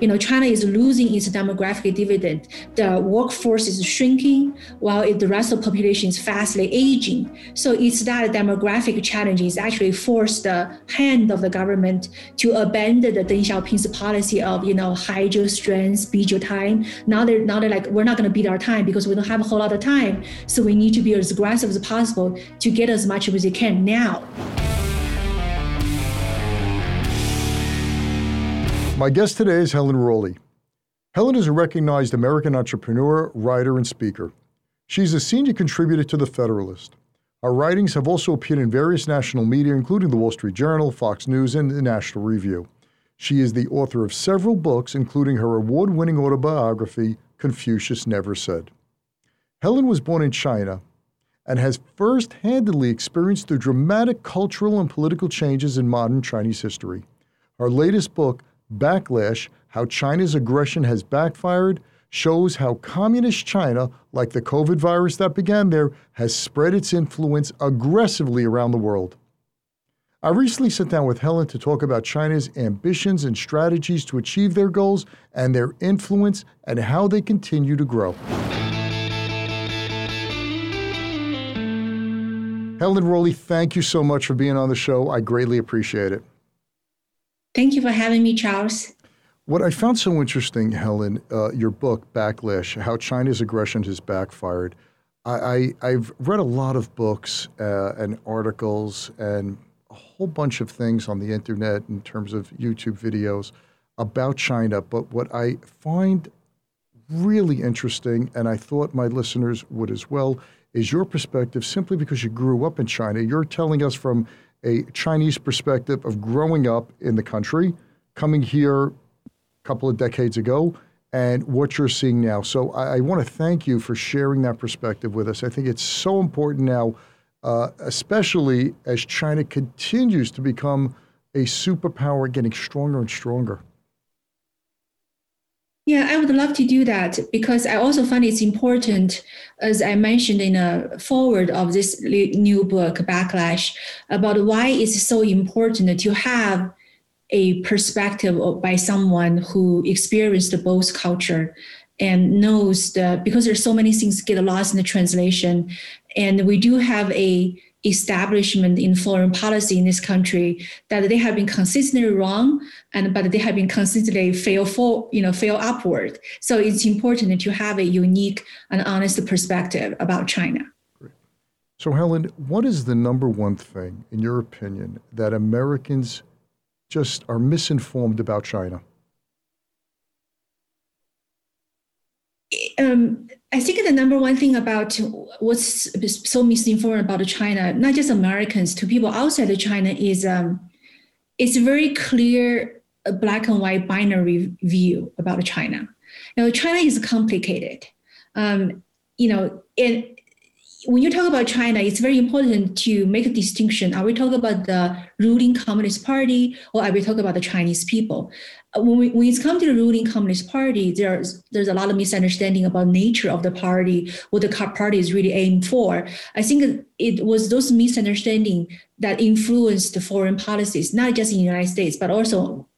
you know, China is losing its demographic dividend. The workforce is shrinking while it, the rest of the population is fastly aging. So it's that demographic challenge is actually forced the hand of the government to abandon the Deng Xiaoping's policy of, you know, hide your strengths, beat your time. Now they're, now they're like, we're not going to beat our time because we don't have a whole lot of time. So we need to be as aggressive as possible to get as much as we can now. My guest today is Helen Raleigh. Helen is a recognized American entrepreneur, writer, and speaker. She's a senior contributor to The Federalist. Her writings have also appeared in various national media, including The Wall Street Journal, Fox News, and The National Review. She is the author of several books, including her award winning autobiography, Confucius Never Said. Helen was born in China and has first handedly experienced the dramatic cultural and political changes in modern Chinese history. Her latest book, Backlash How China's Aggression Has Backfired shows how communist China, like the COVID virus that began there, has spread its influence aggressively around the world. I recently sat down with Helen to talk about China's ambitions and strategies to achieve their goals and their influence and how they continue to grow. Helen Raleigh, thank you so much for being on the show. I greatly appreciate it. Thank you for having me, Charles. What I found so interesting, Helen, uh, your book, Backlash How China's Aggression Has Backfired. I, have read a lot of books uh, and articles and a whole bunch of things on the internet in terms of YouTube videos about China. But what I find really interesting, and I thought my listeners would as well, is your perspective simply because you grew up in China. You're telling us from a Chinese perspective of growing up in the country, coming here a couple of decades ago, and what you're seeing now. So I, I want to thank you for sharing that perspective with us. I think it's so important now, uh, especially as China continues to become a superpower, getting stronger and stronger. Yeah, I would love to do that because I also find it's important, as I mentioned in a forward of this new book, Backlash, about why it's so important to have a perspective by someone who experienced both culture and knows the because there's so many things get lost in the translation. And we do have a establishment in foreign policy in this country that they have been consistently wrong and but they have been consistently fail for you know fail upward so it's important to have a unique and honest perspective about china Great. so helen what is the number one thing in your opinion that americans just are misinformed about china um, I think the number one thing about what's so misinformed about China, not just Americans, to people outside of China, is um, it's a very clear black and white binary view about China. Know, China is complicated. Um, you know, it, when you talk about China, it's very important to make a distinction. Are we talking about the ruling Communist Party or are we talking about the Chinese people? Uh, when, we, when it's come to the ruling Communist Party, there's there's a lot of misunderstanding about nature of the party, what the party is really aimed for. I think it was those misunderstanding that influenced the foreign policies, not just in the United States, but also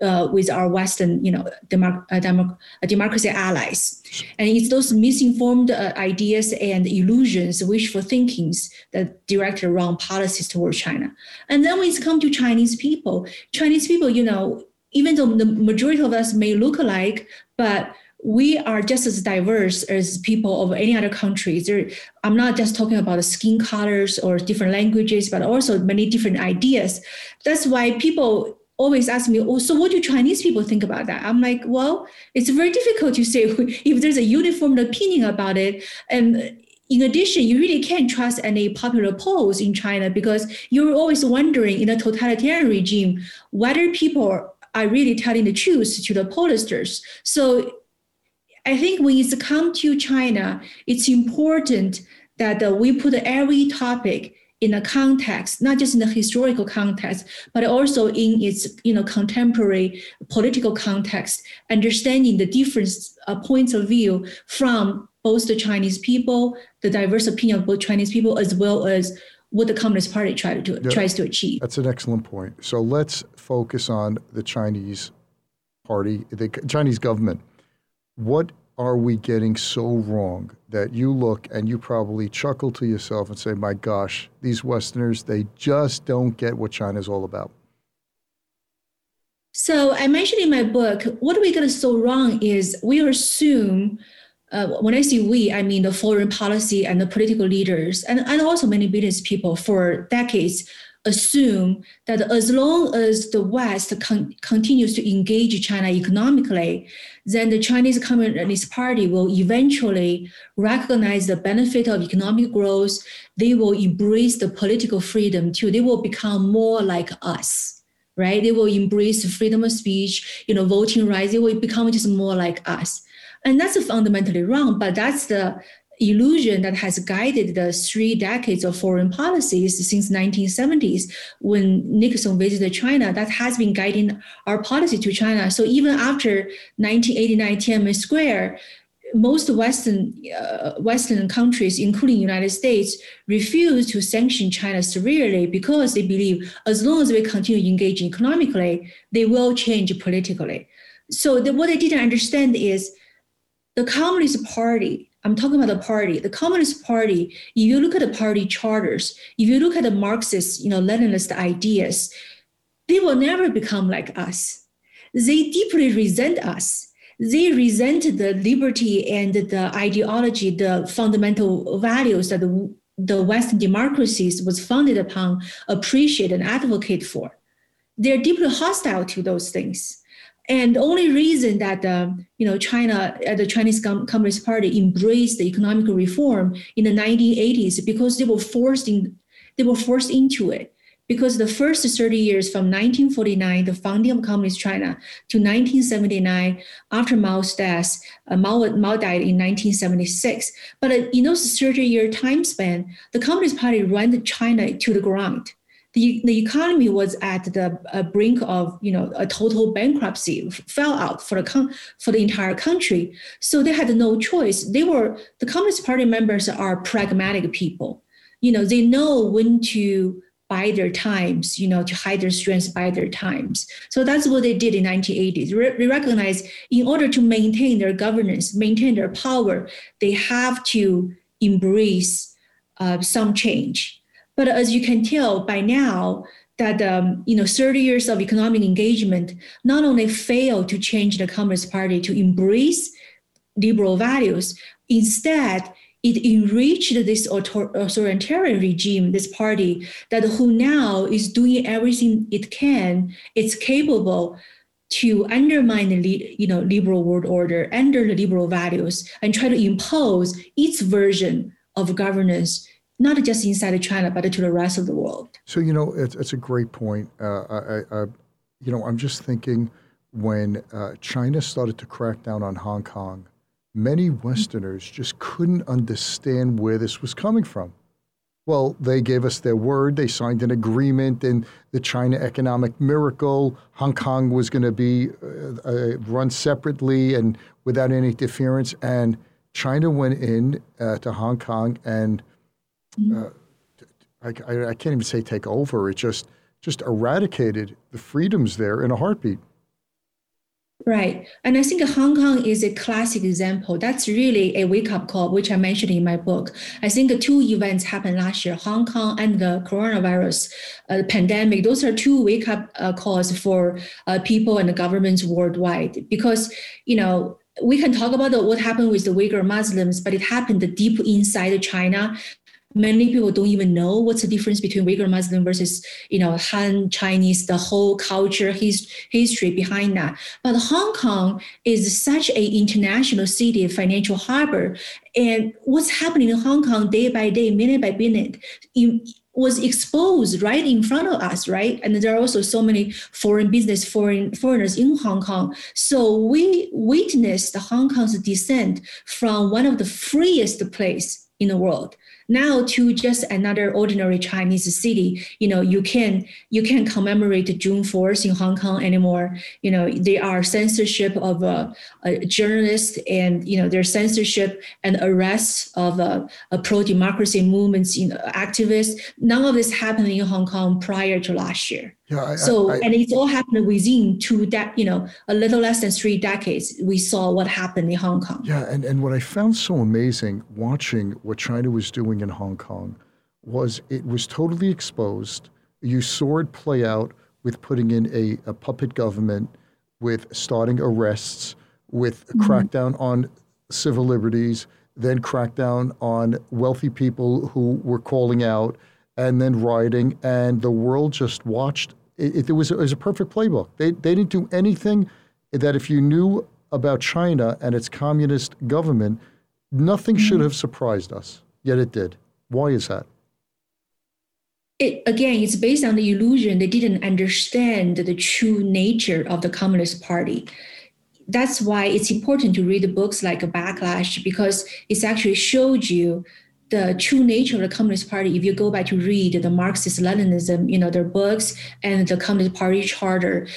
uh, with our Western, you know, democ- uh, democ- uh, democracy allies. And it's those misinformed uh, ideas and illusions, wishful thinkings that direct wrong policies towards China. And then when it comes to Chinese people, Chinese people, you know, even though the majority of us may look alike, but we are just as diverse as people of any other countries. I'm not just talking about skin colors or different languages, but also many different ideas. That's why people always ask me, oh, so what do Chinese people think about that? I'm like, well, it's very difficult to say if there's a uniform opinion about it. And in addition, you really can't trust any popular polls in China because you're always wondering in a totalitarian regime whether people are really telling the truth to the pollsters. So I think when it's come to China, it's important that we put every topic in a context, not just in the historical context, but also in its you know contemporary political context, understanding the different uh, points of view from both the Chinese people, the diverse opinion of both Chinese people, as well as what the Communist Party to yeah, tries to achieve. That's an excellent point. So let's focus on the Chinese Party, the Chinese government. What are we getting so wrong that you look and you probably chuckle to yourself and say, my gosh, these Westerners, they just don't get what China's all about? So I mentioned in my book, what we get so wrong is we assume, uh, when I say we, I mean the foreign policy and the political leaders, and, and also many business people for decades assume that as long as the West con- continues to engage China economically, then the Chinese Communist Party will eventually recognize the benefit of economic growth. They will embrace the political freedom too. They will become more like us, right? They will embrace freedom of speech, you know, voting rights. They will become just more like us. And that's fundamentally wrong, but that's the illusion that has guided the three decades of foreign policies since 1970s when Nixon visited China that has been guiding our policy to China. So even after 1989 Tiananmen Square, most Western uh, Western countries, including United States, refuse to sanction China severely because they believe as long as we continue engaging economically, they will change politically. So the, what they didn't understand is the Communist Party I'm talking about the party. The Communist Party, if you look at the party charters, if you look at the Marxist, you know, Leninist ideas, they will never become like us. They deeply resent us. They resent the liberty and the ideology, the fundamental values that the, the Western democracies was founded upon, appreciate and advocate for. They're deeply hostile to those things. And the only reason that uh, you know China, uh, the Chinese Communist Party, embraced the economic reform in the 1980s because they were forced in, they were forced into it. Because the first 30 years from 1949, the founding of Communist China, to 1979, after Mao's death, uh, Mao, Mao died in 1976. But in those 30 year time span, the Communist Party ran China to the ground the, the economy was at the uh, brink of you know a total bankruptcy fell out for the con- for the entire country. So they had no choice. They were the communist party members are pragmatic people. You know they know when to buy their times you know to hide their strengths by their times. So that's what they did in 1980s they recognize in order to maintain their governance maintain their power they have to embrace uh, some change but as you can tell by now, that um, you know 30 years of economic engagement not only failed to change the Communist Party to embrace liberal values, instead it enriched this authoritarian regime, this party that who now is doing everything it can, it's capable to undermine the you know liberal world order under the liberal values and try to impose its version of governance not just inside China, but to the rest of the world. So, you know, it's, it's a great point. Uh, I, I, you know, I'm just thinking when uh, China started to crack down on Hong Kong, many Westerners just couldn't understand where this was coming from. Well, they gave us their word. They signed an agreement, and the China economic miracle. Hong Kong was going to be uh, uh, run separately and without any interference. And China went in uh, to Hong Kong and. Uh, I, I, I, can't even say take over. It just just eradicated the freedoms there in a heartbeat. Right. And I think Hong Kong is a classic example. That's really a wake up call, which I mentioned in my book. I think two events happened last year Hong Kong and the coronavirus uh, pandemic. Those are two wake up uh, calls for uh, people and the governments worldwide because, you know, we can talk about what happened with the Uyghur Muslims, but it happened deep inside China many people don't even know what's the difference between Uyghur Muslim versus you know Han Chinese, the whole culture his, history behind that. But Hong Kong is such a international city, financial harbor, and what's happening in Hong Kong day by day, minute by minute, in, was exposed right in front of us, right? And there are also so many foreign business, foreign foreigners in Hong Kong. So we witnessed Hong Kong's descent from one of the freest place in the world Now to just another ordinary Chinese city, you know, you can you can commemorate June 4th in Hong Kong anymore. You know, there are censorship of uh, journalists and you know there's censorship and arrests of uh, pro-democracy movements you know, activists. None of this happened in Hong Kong prior to last year. Yeah, I, so I, I, and it's all happened within two de- you know a little less than three decades. We saw what happened in Hong Kong. Yeah, and, and what I found so amazing watching what China was doing in Hong Kong was it was totally exposed. You saw it play out with putting in a, a puppet government, with starting arrests, with mm-hmm. crackdown on civil liberties, then crackdown on wealthy people who were calling out, and then rioting. And the world just watched. It, it, was, it was a perfect playbook. They, they didn't do anything that if you knew about China and its communist government, nothing mm-hmm. should have surprised us. Yet it did. Why is that? It, again, it's based on the illusion they didn't understand the true nature of the Communist Party that's why it's important to read books like a Backlash because it's actually showed you the true nature of the Communist Party. If you go back to read the Marxist Leninism, you know, their books and the Communist Party charter,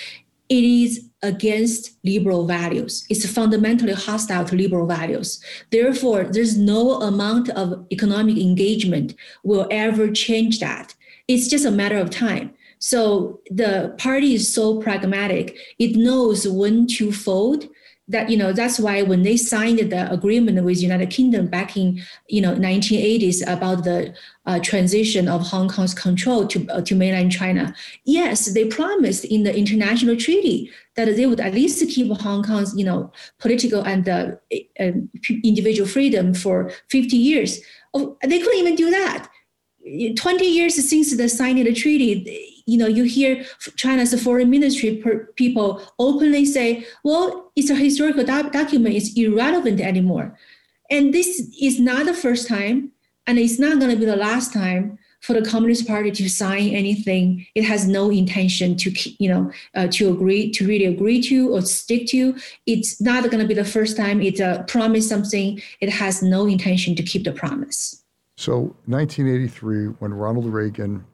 it is against liberal values. It's fundamentally hostile to liberal values. Therefore, there's no amount of economic engagement will ever change that. It's just a matter of time. So the party is so pragmatic. It knows when to fold. That you know that's why when they signed the agreement with the United Kingdom back in you know 1980s about the uh, transition of Hong Kong's control to uh, to mainland China, yes, they promised in the international treaty that they would at least keep Hong Kong's you know political and uh, individual freedom for 50 years. Oh, they couldn't even do that. 20 years since the signing of the treaty, you know, you hear China's foreign ministry people openly say, well, it's a historical document, it's irrelevant anymore. And this is not the first time, and it's not going to be the last time for the Communist Party to sign anything it has no intention to, you know, uh, to agree, to really agree to or stick to. It's not going to be the first time it uh, promised something it has no intention to keep the promise. So, 1983, when Ronald Reagan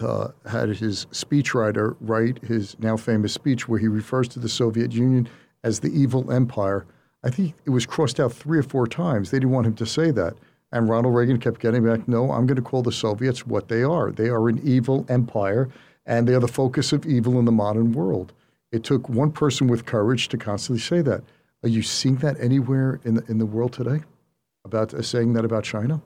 uh, had his speechwriter write his now famous speech where he refers to the Soviet Union as the evil empire. I think it was crossed out three or four times. They didn't want him to say that. And Ronald Reagan kept getting back, no, I'm going to call the Soviets what they are. They are an evil empire, and they are the focus of evil in the modern world. It took one person with courage to constantly say that. Are you seeing that anywhere in the, in the world today about uh, saying that about China?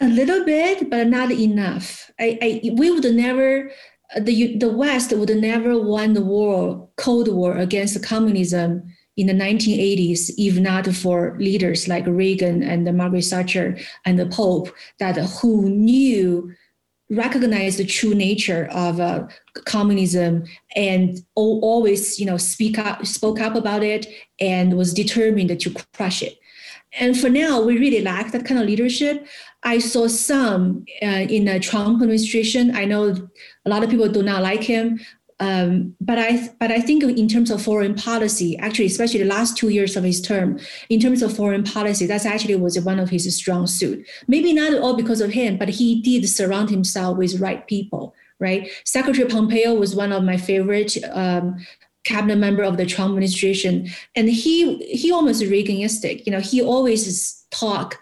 A little bit, but not enough. I, I we would never the the West would never won the war, Cold War against communism in the 1980s, if not for leaders like Reagan and Margaret Thatcher and the Pope that who knew recognized the true nature of uh, communism and always you know speak up spoke up about it and was determined to crush it and for now, we really lack that kind of leadership. I saw some uh, in the Trump administration. I know a lot of people do not like him, um, but I but I think in terms of foreign policy, actually, especially the last two years of his term, in terms of foreign policy, that's actually was one of his strong suit. Maybe not all because of him, but he did surround himself with right people. Right, Secretary Pompeo was one of my favorite um, cabinet member of the Trump administration, and he he almost Reaganistic. You know, he always talk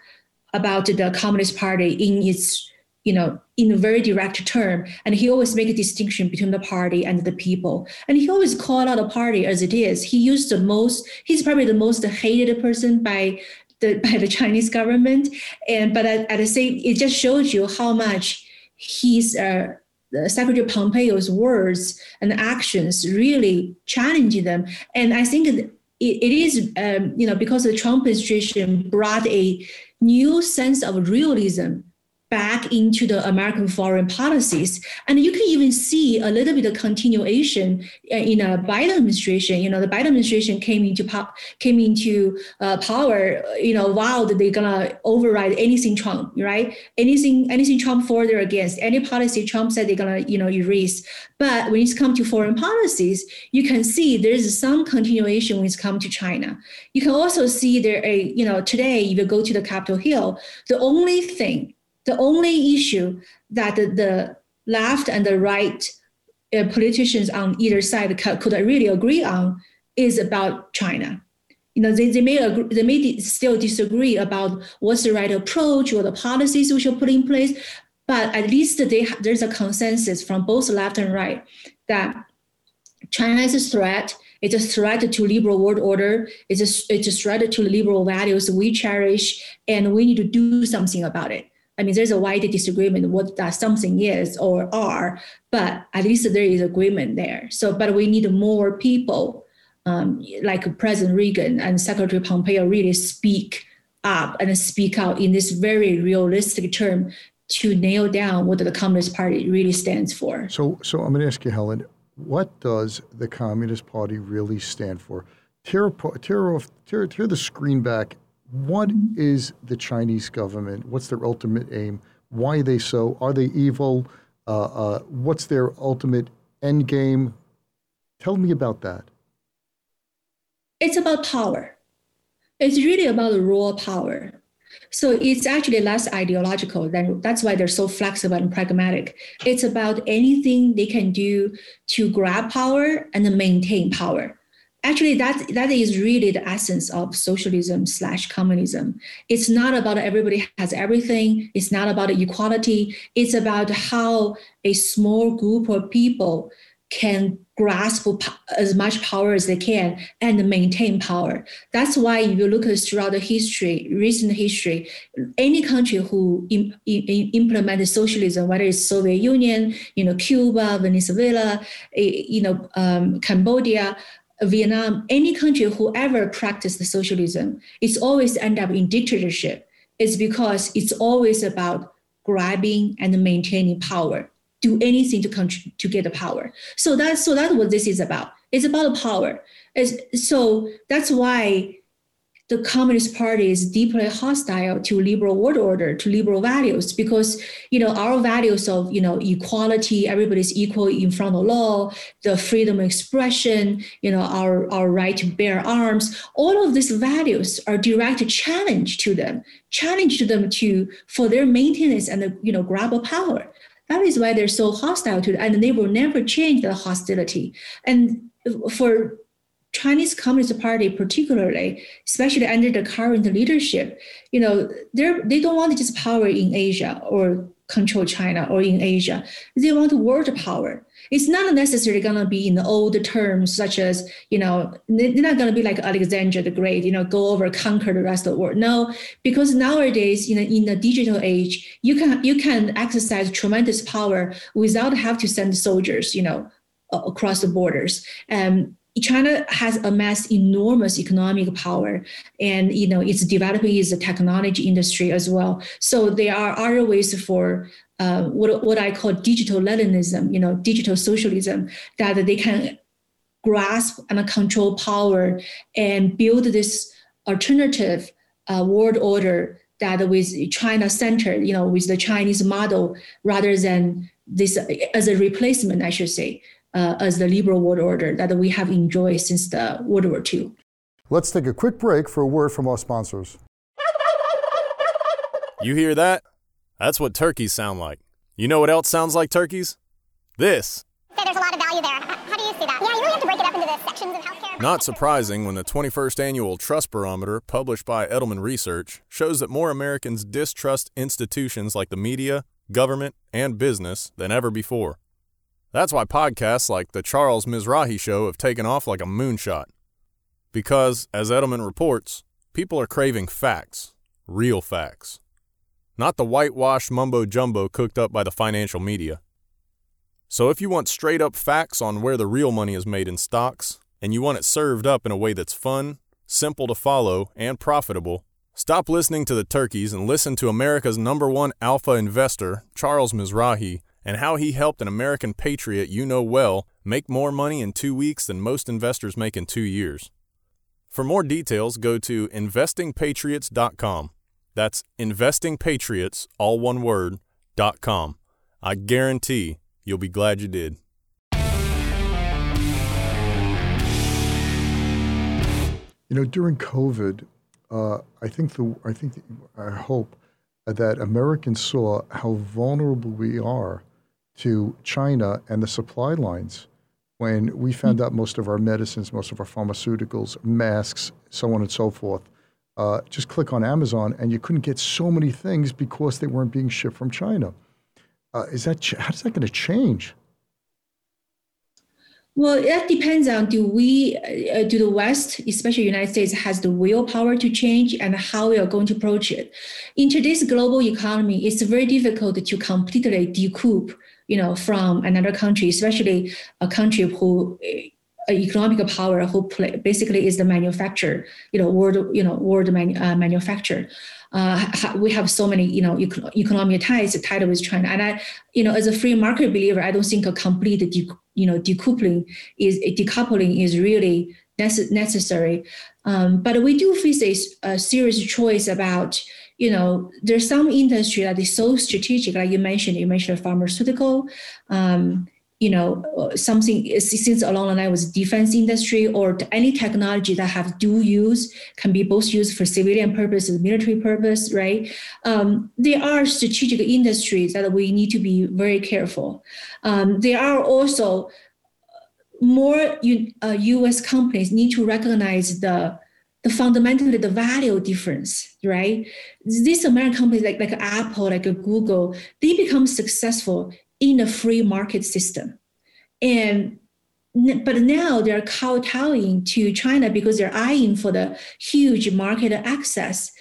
about the Communist Party in its you know in a very direct term, and he always make a distinction between the party and the people, and he always call out the party as it is. He used the most. He's probably the most hated person by the by the Chinese government, and but at, at the same, it just shows you how much he's. Uh, Secretary Pompeo's words and actions really challenging them. And I think it, it is, um, you know, because the Trump administration brought a new sense of realism back into the American foreign policies. And you can even see a little bit of continuation uh, in a Biden administration. You know, the Biden administration came into came into uh, power. You know, vowed they're gonna override anything Trump, right? Anything anything Trump for or against, any policy Trump said they're gonna you know erase. But when it's come to foreign policies, you can see there's some continuation when it's come to China. You can also see there a you know today if you go to the Capitol Hill, the only thing the only issue that the, the left and the right uh, politicians on either side could, could really agree on is about China. You know, they, they may agree, they may still disagree about what's the right approach or the policies we should put in place, but at least they, there's a consensus from both left and right that China is a threat. It's a threat to liberal world order. It's a, it's a threat to liberal values we cherish, and we need to do something about it. I mean, there's a wide disagreement what that something is or are, but at least there is agreement there. So, but we need more people um, like President Reagan and Secretary Pompeo really speak up and speak out in this very realistic term to nail down what the Communist Party really stands for. So, so I'm going to ask you, Helen, what does the Communist Party really stand for? Tear, tear, off, tear, tear the screen back what is the Chinese government? What's their ultimate aim? Why are they so? Are they evil? Uh, uh, what's their ultimate end game? Tell me about that. It's about power. It's really about raw power. So it's actually less ideological. Than, that's why they're so flexible and pragmatic. It's about anything they can do to grab power and maintain power actually that that is really the essence of socialism slash communism. It's not about everybody has everything. It's not about equality. It's about how a small group of people can grasp as much power as they can and maintain power. That's why if you look throughout the history, recent history, any country who Im- Im- implemented socialism, whether it's Soviet Union, you know, Cuba, Venezuela, eh, you know, um, Cambodia, Vietnam, any country who ever practiced socialism, it's always end up in dictatorship. It's because it's always about grabbing and maintaining power. Do anything to to get the power. So that's so that's what this is about. It's about power. It's, so that's why the Communist Party is deeply hostile to liberal world order, to liberal values, because you know our values of you know equality, everybody's equal in front of law, the freedom of expression, you know our our right to bear arms, all of these values are direct challenge to them, challenge to them to for their maintenance and you know grab of power. That is why they're so hostile to it, and they will never change the hostility. And for Chinese Communist Party, particularly, especially under the current leadership, you know, they're they don't want just power in Asia or control China or in Asia. They want world power. It's not necessarily going to be in the old terms, such as, you know, they're not going to be like Alexander the Great, you know, go over, conquer the rest of the world. No, because nowadays, you know, in the digital age, you can you can exercise tremendous power without have to send soldiers, you know, across the borders. Um, China has amassed enormous economic power, and you know it's developing its technology industry as well. So there are other ways for uh, what what I call digital Leninism, you know, digital socialism, that they can grasp and control power and build this alternative uh, world order that with China centered, you know, with the Chinese model rather than this as a replacement, I should say, uh, as the liberal world order that we have enjoyed since the World War II. Let's take a quick break for a word from our sponsors. You hear that? That's what turkeys sound like. You know what else sounds like turkeys? This. Say there's a lot of value there. How do you see that? Yeah, you really have to break it up into the sections of healthcare. Not surprising when the 21st annual Trust Barometer, published by Edelman Research, shows that more Americans distrust institutions like the media, government, and business than ever before. That's why podcasts like The Charles Mizrahi Show have taken off like a moonshot. Because, as Edelman reports, people are craving facts, real facts. Not the whitewashed mumbo jumbo cooked up by the financial media. So if you want straight up facts on where the real money is made in stocks, and you want it served up in a way that's fun, simple to follow, and profitable, Stop listening to the turkeys and listen to America's number one alpha investor, Charles Mizrahi, and how he helped an American patriot you know well make more money in two weeks than most investors make in two years. For more details, go to investingpatriots.com. That's investingpatriots, all one word, dot com. I guarantee you'll be glad you did. You know, during COVID, uh, I think the I think the, I hope that Americans saw how vulnerable we are to China and the supply lines when we found out most of our medicines, most of our pharmaceuticals, masks, so on and so forth. Uh, just click on Amazon, and you couldn't get so many things because they weren't being shipped from China. Uh, is that how's that going to change? Well, that depends on do we, uh, do the West, especially United States, has the willpower to change and how we are going to approach it. In today's global economy, it's very difficult to completely decouple, you know, from another country, especially a country who economic power who play, basically is the manufacturer, you know, world, you know, world uh, manufacturer uh, we have so many, you know, economic ties tied with China. And I, you know, as a free market believer, I don't think a complete, de- you know, decoupling is decoupling is really nece- necessary. Um, but we do face a, a serious choice about, you know, there's some industry that is so strategic, like you mentioned. You mentioned pharmaceutical. Um, you know something since along the line with defense industry or any technology that have dual use can be both used for civilian purposes military purpose right um, there are strategic industries that we need to be very careful um, there are also more U, uh, us companies need to recognize the the fundamentally the value difference, right? These American companies like, like Apple, like Google, they become successful in a free market system. And but now they're kowtowing to China because they're eyeing for the huge market access.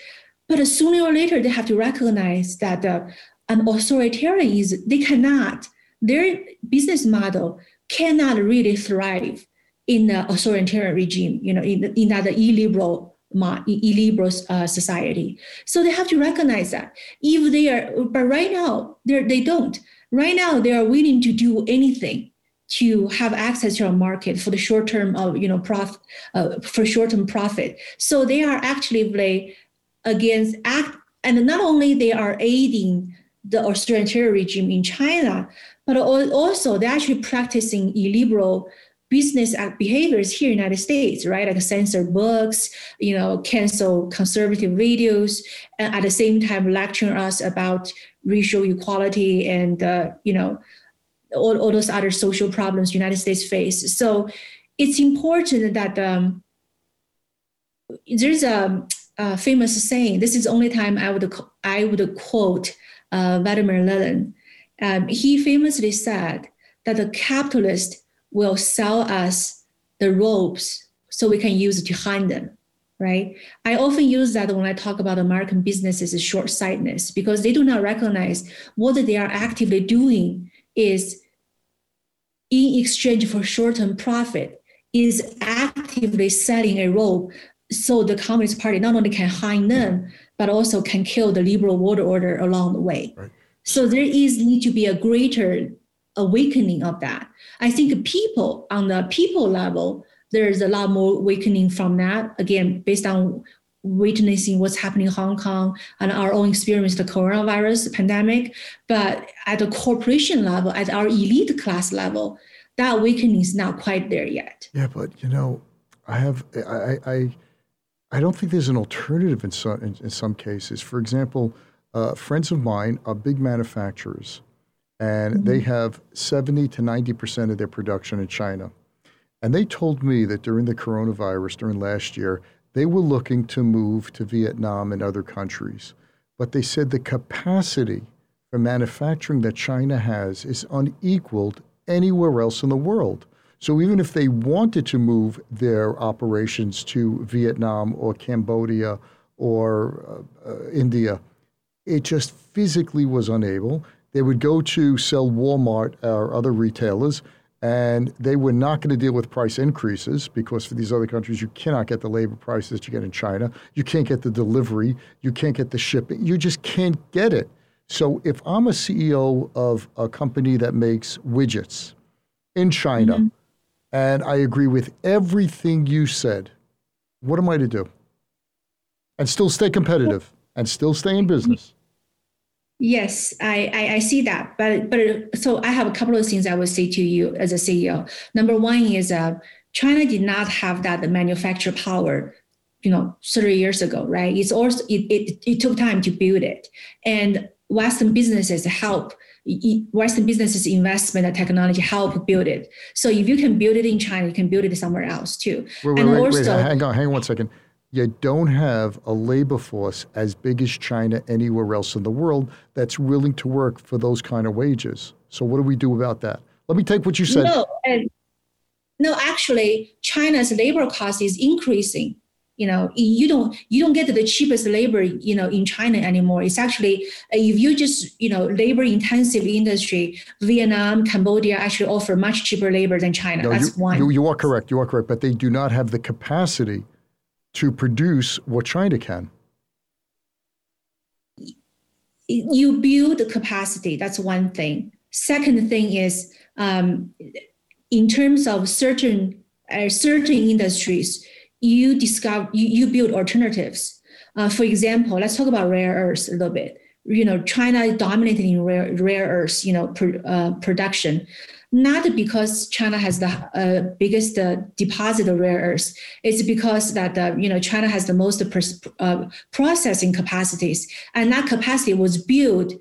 But sooner or later, they have to recognize that uh, an authoritarian is they cannot their business model cannot really thrive in the authoritarian regime. You know, in, in that illiberal illiberal uh, society. So they have to recognize that if they are, but right now they don't. Right now, they are willing to do anything to have access to a market for the short term of you know profit uh, for short term profit. So they are actively against act, and not only they are aiding the authoritarian regime in China, but also they're actually practicing illiberal business behaviors here in the United States, right? Like censor books, you know, cancel conservative videos, and at the same time lecturing us about racial equality and uh, you know all, all those other social problems United States face. So it's important that um, there's a, a, famous saying. This is the only time I would I would quote uh, Vladimir Lenin. Um, he famously said that the capitalist will sell us the ropes so we can use it to hang them right? I often use that when I talk about American businesses short sightedness because they do not recognize what they are actively doing is in exchange for short-term profit is actively selling a rope so the Communist Party not only can hang them, but also can kill the liberal world order along the way. Right. So there is need to be a greater awakening of that. I think people on the people level there's a lot more awakening from that. Again, based on witnessing what's happening in Hong Kong and our own experience, the coronavirus pandemic. But at the corporation level, at our elite class level, that awakening is not quite there yet. Yeah, but you know, I have I I, I don't think there's an alternative in some in, in some cases. For example, uh, friends of mine are big manufacturers, and mm-hmm. they have seventy to ninety percent of their production in China. And they told me that during the coronavirus, during last year, they were looking to move to Vietnam and other countries. But they said the capacity for manufacturing that China has is unequaled anywhere else in the world. So even if they wanted to move their operations to Vietnam or Cambodia or uh, uh, India, it just physically was unable. They would go to sell Walmart or other retailers, and they were not going to deal with price increases because for these other countries, you cannot get the labor prices that you get in China. You can't get the delivery. You can't get the shipping. You just can't get it. So if I'm a CEO of a company that makes widgets in China, mm-hmm. and I agree with everything you said, what am I to do? And still stay competitive and still stay in business. Yes, I, I, I, see that. But but so I have a couple of things I would say to you as a CEO. Number one is uh, China did not have that manufacture power, you know, 30 years ago, right? It's also it, it, it took time to build it. And Western businesses help Western businesses investment and technology help build it. So if you can build it in China, you can build it somewhere else too. Wait, wait, and wait, also, wait, hang on, hang on one second you don't have a labor force as big as China anywhere else in the world that's willing to work for those kind of wages. So what do we do about that? Let me take what you said. No, and no, actually, China's labor cost is increasing. You know, you don't you don't get the cheapest labor, you know, in China anymore. It's actually if you just you know labor intensive industry, Vietnam, Cambodia actually offer much cheaper labor than China. No, That's you, one. You, you are correct. You are correct, but they do not have the capacity to produce what China can? You build the capacity. That's one thing. Second thing is um, in terms of certain uh, certain industries, you discover you, you build alternatives. Uh, for example, let's talk about rare earths a little bit. You know, China dominating in rare, rare earths. You know, pr- uh, production not because China has the uh, biggest uh, deposit of rare earths. It's because that uh, you know China has the most uh, processing capacities, and that capacity was built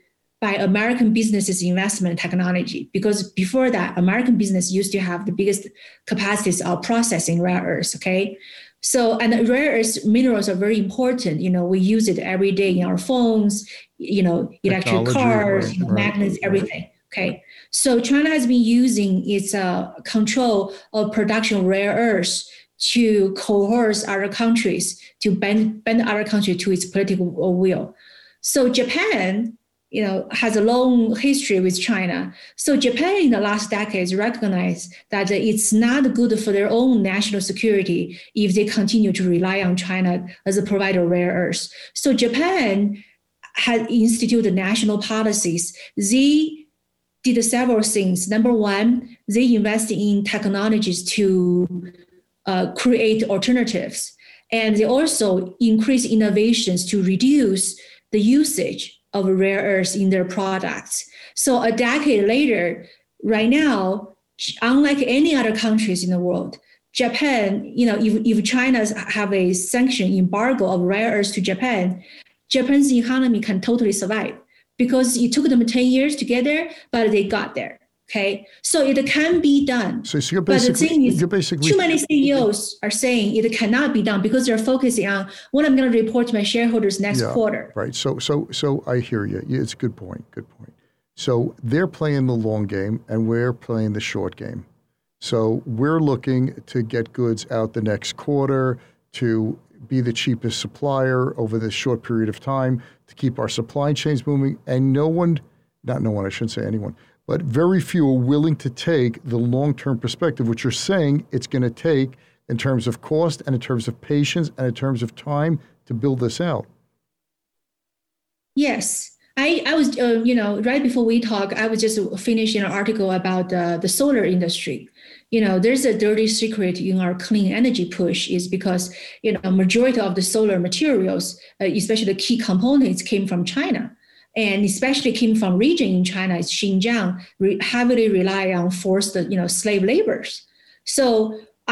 by American businesses' investment technology. Because before that, American business used to have the biggest capacities of processing rare earths. Okay, so and rare earth minerals are very important. You know, we use it every day in our phones. You know, electric Technology, cars, right, right, magnets, everything. Okay. So China has been using its uh, control of production of rare earths to coerce other countries to bend, bend other countries to its political will. So Japan, you know, has a long history with China. So Japan in the last decades recognized that it's not good for their own national security if they continue to rely on China as a provider of rare earths. So Japan had instituted national policies. They did several things. Number one, they invested in technologies to uh, create alternatives. And they also increase innovations to reduce the usage of rare earths in their products. So a decade later, right now, unlike any other countries in the world, Japan, you know, if, if China have a sanction embargo of rare earths to Japan, Japan's economy can totally survive because it took them 10 years together, but they got there. Okay, so it can be done. So, so you're basically, but the thing is, too many CEOs are saying it cannot be done because they're focusing on what I'm going to report to my shareholders next yeah, quarter. Right. So, so, so I hear you. It's a good point. Good point. So they're playing the long game, and we're playing the short game. So we're looking to get goods out the next quarter to be the cheapest supplier over this short period of time to keep our supply chains moving. And no one, not no one, I shouldn't say anyone, but very few are willing to take the long term perspective, which you're saying it's going to take in terms of cost and in terms of patience and in terms of time to build this out. Yes. I, I was, uh, you know, right before we talk, I was just finishing an article about uh, the solar industry you know there's a dirty secret in our clean energy push is because you know majority of the solar materials uh, especially the key components came from china. And especially came from region in china is xinjiang re- heavily rely on forced you know slave labors. So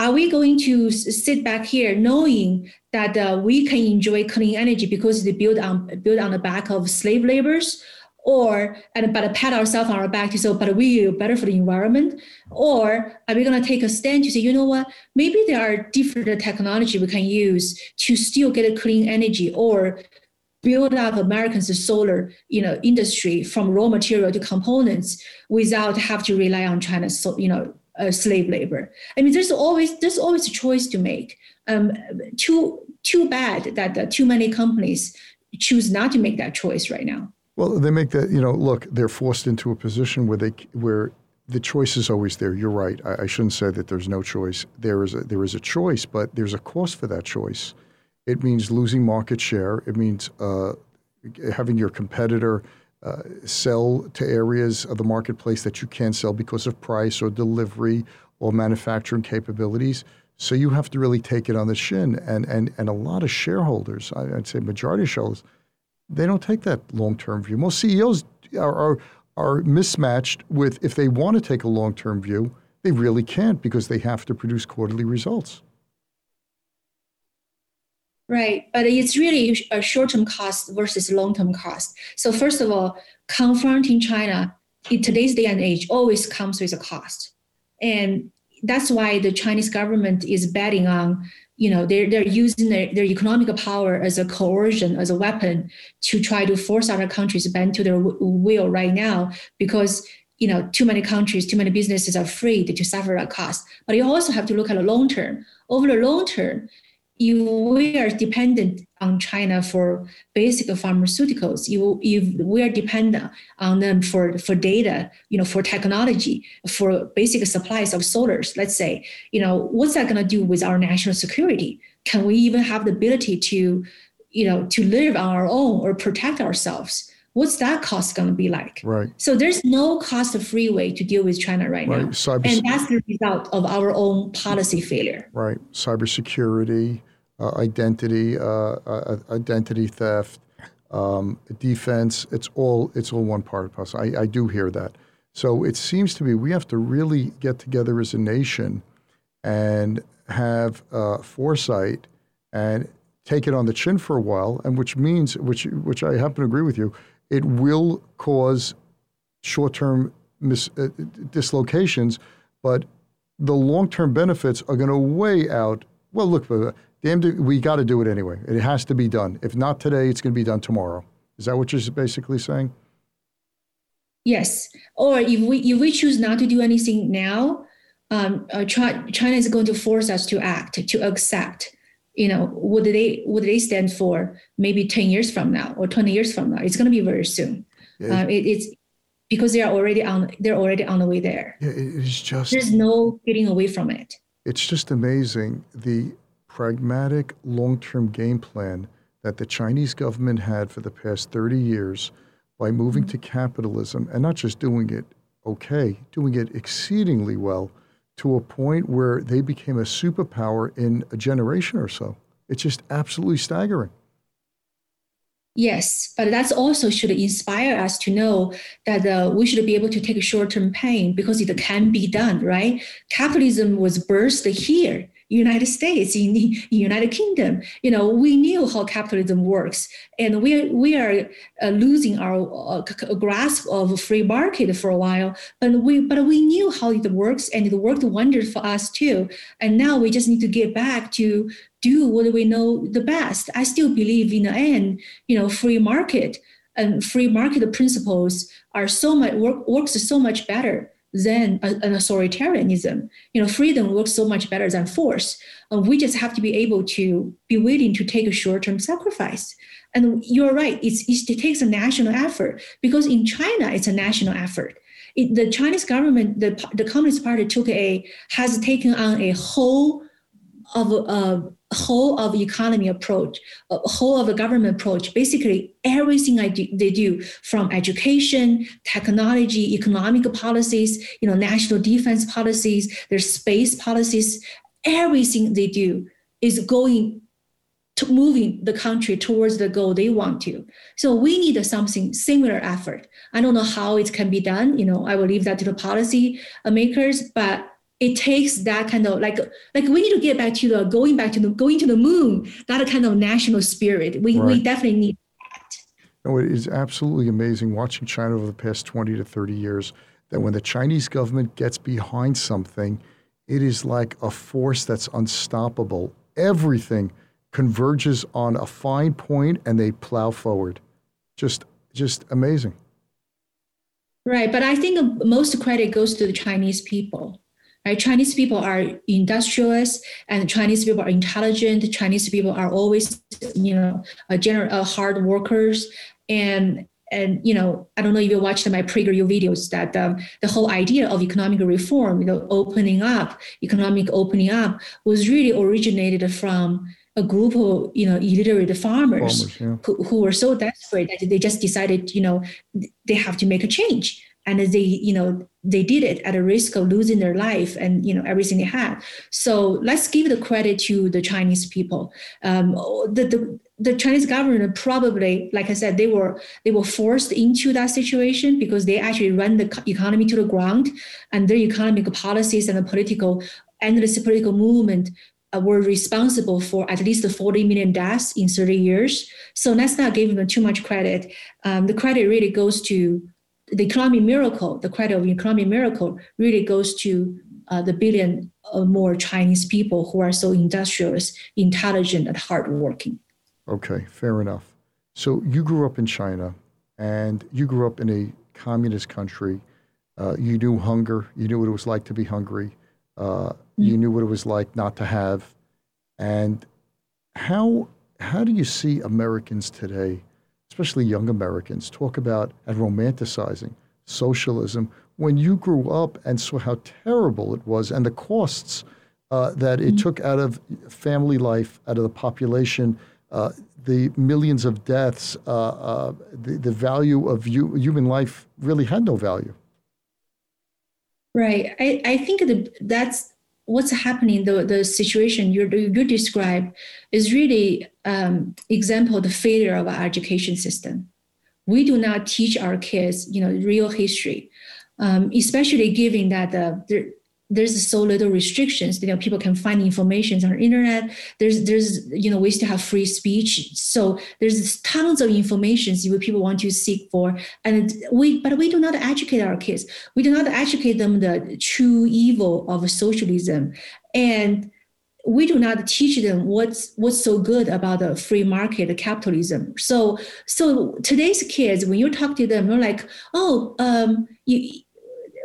are we going to sit back here knowing that uh, we can enjoy clean energy because they build on built on the back of slave labors or and but pat ourselves on our back to say, but we are better for the environment, or are we going to take a stand to say, you know what, maybe there are different technology we can use to still get a clean energy or build up Americans' solar you know industry from raw material to components without have to rely on China's so, you know uh, slave labor. I mean, there's always there's always a choice to make. Um, too too bad that uh, too many companies choose not to make that choice right now. Well, they make that, you know, look, they're forced into a position where they where the choice is always there. You're right. I, I, shouldn't say that there's no choice. There is a, there is a choice, but there's a cost for that choice. It means losing market share. It means uh, having your competitor uh, sell to areas of the marketplace that you can't sell because of price or delivery or manufacturing capabilities. So you have to really take it on the shin. And and and a lot of shareholders, I'd say majority of shareholders, they don't take that long term view. Most CEOs are, are are mismatched with if they want to take a long term view, they really can't because they have to produce quarterly results. Right, but it's really a short-term cost versus long-term cost. So first of all, confronting China in today's day and age always comes with a cost, and that's why the Chinese government is betting on, you know, they're, they're using their, their economic power as a coercion, as a weapon to try to force other countries bend to their will right now because you know too many countries too many businesses are afraid to suffer a cost. But you also have to look at the long term. Over the long term you we are dependent on China for basic pharmaceuticals. You, you we are dependent on them for, for data, you know, for technology, for basic supplies of solars. Let's say, you know, what's that going to do with our national security? Can we even have the ability to, you know, to live on our own or protect ourselves? What's that cost going to be like? Right. So there's no cost-free way to deal with China right, right. now, Cyber- and that's the result of our own policy failure. Right. Cybersecurity identity, uh, uh, identity theft, um, defense. It's all it's all one part of the puzzle. I, I do hear that. So it seems to me we have to really get together as a nation and have uh, foresight and take it on the chin for a while, and which means, which which I happen to agree with you, it will cause short-term mis- uh, dislocations, but the long-term benefits are going to weigh out. Well, look, damn, we got to do it anyway. It has to be done. If not today, it's going to be done tomorrow. Is that what you're basically saying? Yes. Or if we if we choose not to do anything now, um, uh, China is going to force us to act, to accept. You know, what they what they stand for? Maybe ten years from now or twenty years from now. It's going to be very soon. Yeah. Um, it, it's because they are already on they're already on the way there. Yeah, it's just there's no getting away from it. It's just amazing the pragmatic long term game plan that the Chinese government had for the past 30 years by moving mm-hmm. to capitalism and not just doing it okay, doing it exceedingly well to a point where they became a superpower in a generation or so. It's just absolutely staggering. Yes, but that also should inspire us to know that uh, we should be able to take short-term pain because it can be done, right? Capitalism was birthed here United States, in the United Kingdom. You know, we knew how capitalism works, and we we are uh, losing our uh, grasp of free market for a while. But we but we knew how it works, and it worked wonders for us too. And now we just need to get back to do what we know the best. I still believe in the end, you know, free market and free market principles are so much work, works so much better than an authoritarianism. You know, freedom works so much better than force. Uh, we just have to be able to be willing to take a short-term sacrifice. And you're right, it's, it takes a national effort because in China, it's a national effort. It, the Chinese government, the, the Communist Party took a, has taken on a whole of a whole of economy approach, a whole of a government approach. Basically, everything I do, they do from education, technology, economic policies, you know, national defense policies, their space policies, everything they do is going to moving the country towards the goal they want to. So we need something similar effort. I don't know how it can be done. You know, I will leave that to the policy makers, but it takes that kind of like like we need to get back to the going back to the going to the moon that kind of national spirit. We, right. we definitely need that. No it is absolutely amazing watching china over the past 20 to 30 years that when the chinese government gets behind something it is like a force that's unstoppable. Everything converges on a fine point and they plow forward. Just just amazing. Right but i think most credit goes to the chinese people Right? Chinese people are industrious, and Chinese people are intelligent. Chinese people are always, you know, a general uh, hard workers, and and you know, I don't know if you watched my PragerU videos that um, the whole idea of economic reform, you know, opening up, economic opening up, was really originated from a group of you know illiterate farmers, farmers yeah. who, who were so desperate that they just decided, you know, they have to make a change and they you know they did it at a risk of losing their life and you know everything they had so let's give the credit to the chinese people um, the, the the Chinese government probably, like I said, they were they were forced into that situation because they actually ran the economy to the ground, and their economic policies and the political endless political movement uh, were responsible for at least 40 million deaths in 30 years. So let's not give them too much credit. Um, the credit really goes to the economic miracle, the credit of economic miracle really goes to uh, the billion or more Chinese people who are so industrious, intelligent, and hardworking. Okay, fair enough. So you grew up in China, and you grew up in a communist country. Uh, you knew hunger. You knew what it was like to be hungry. Uh, mm-hmm. You knew what it was like not to have. And how how do you see Americans today? Especially young Americans, talk about and romanticizing socialism when you grew up and saw how terrible it was and the costs uh, that it mm-hmm. took out of family life, out of the population, uh, the millions of deaths, uh, uh the, the value of you, human life really had no value. Right. I, I think that that's what's happening, the, the situation you you describe is really um, example of the failure of our education system. We do not teach our kids, you know, real history, um, especially given that the, the there's so little restrictions you know people can find information on internet. There's there's you know we still have free speech. So there's tons of information if people want to seek for. And we but we do not educate our kids. We do not educate them the true evil of socialism. And we do not teach them what's what's so good about the free market capitalism. So so today's kids, when you talk to them, they're like, oh, um, you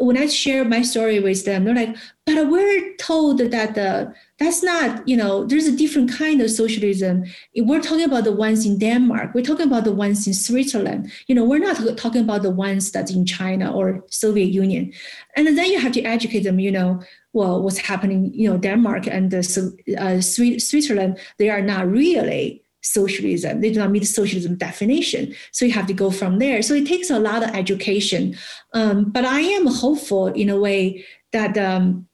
when I share my story with them, they're like, but we're told that the that's not, you know, there's a different kind of socialism. We're talking about the ones in Denmark. We're talking about the ones in Switzerland. You know, we're not talking about the ones that's in China or Soviet Union. And then you have to educate them, you know, well, what's happening, you know, Denmark and the, uh, Switzerland, they are not really socialism. They do not meet the socialism definition. So you have to go from there. So it takes a lot of education. Um, but I am hopeful in a way that um,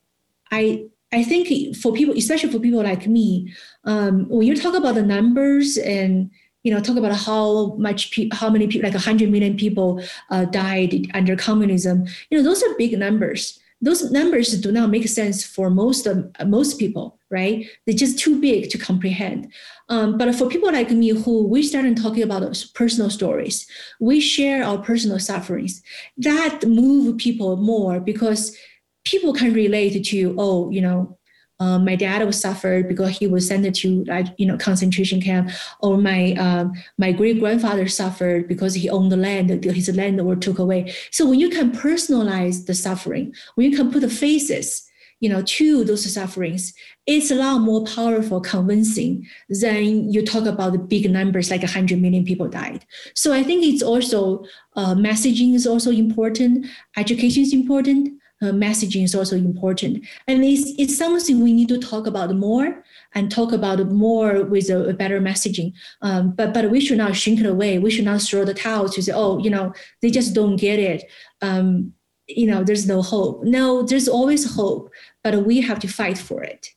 I I think for people, especially for people like me, um, when you talk about the numbers and you know talk about how much pe- how many people like 100 million people uh, died under communism you know those are big numbers those numbers do not make sense for most of, most people, right? They're just too big to comprehend. Um, but for people like me, who we started talking about personal stories, we share our personal sufferings. That move people more because people can relate to, oh, you know, um, my dad was suffered because he was sent to like you know concentration camp, or my um, my great grandfather suffered because he owned the land, his land were took away. So when you can personalize the suffering, when you can put the faces, you know, to those sufferings, it's a lot more powerful, convincing than you talk about the big numbers like 100 million people died. So I think it's also uh, messaging is also important, education is important uh, messaging is also important. And it's, it's something we need to talk about more and talk about more with a, a better messaging. Um, but, but we should not shrink it away. We should not throw the towel to say, oh, you know, they just don't get it. Um, you know, there's no hope. No, there's always hope, but we have to fight for it.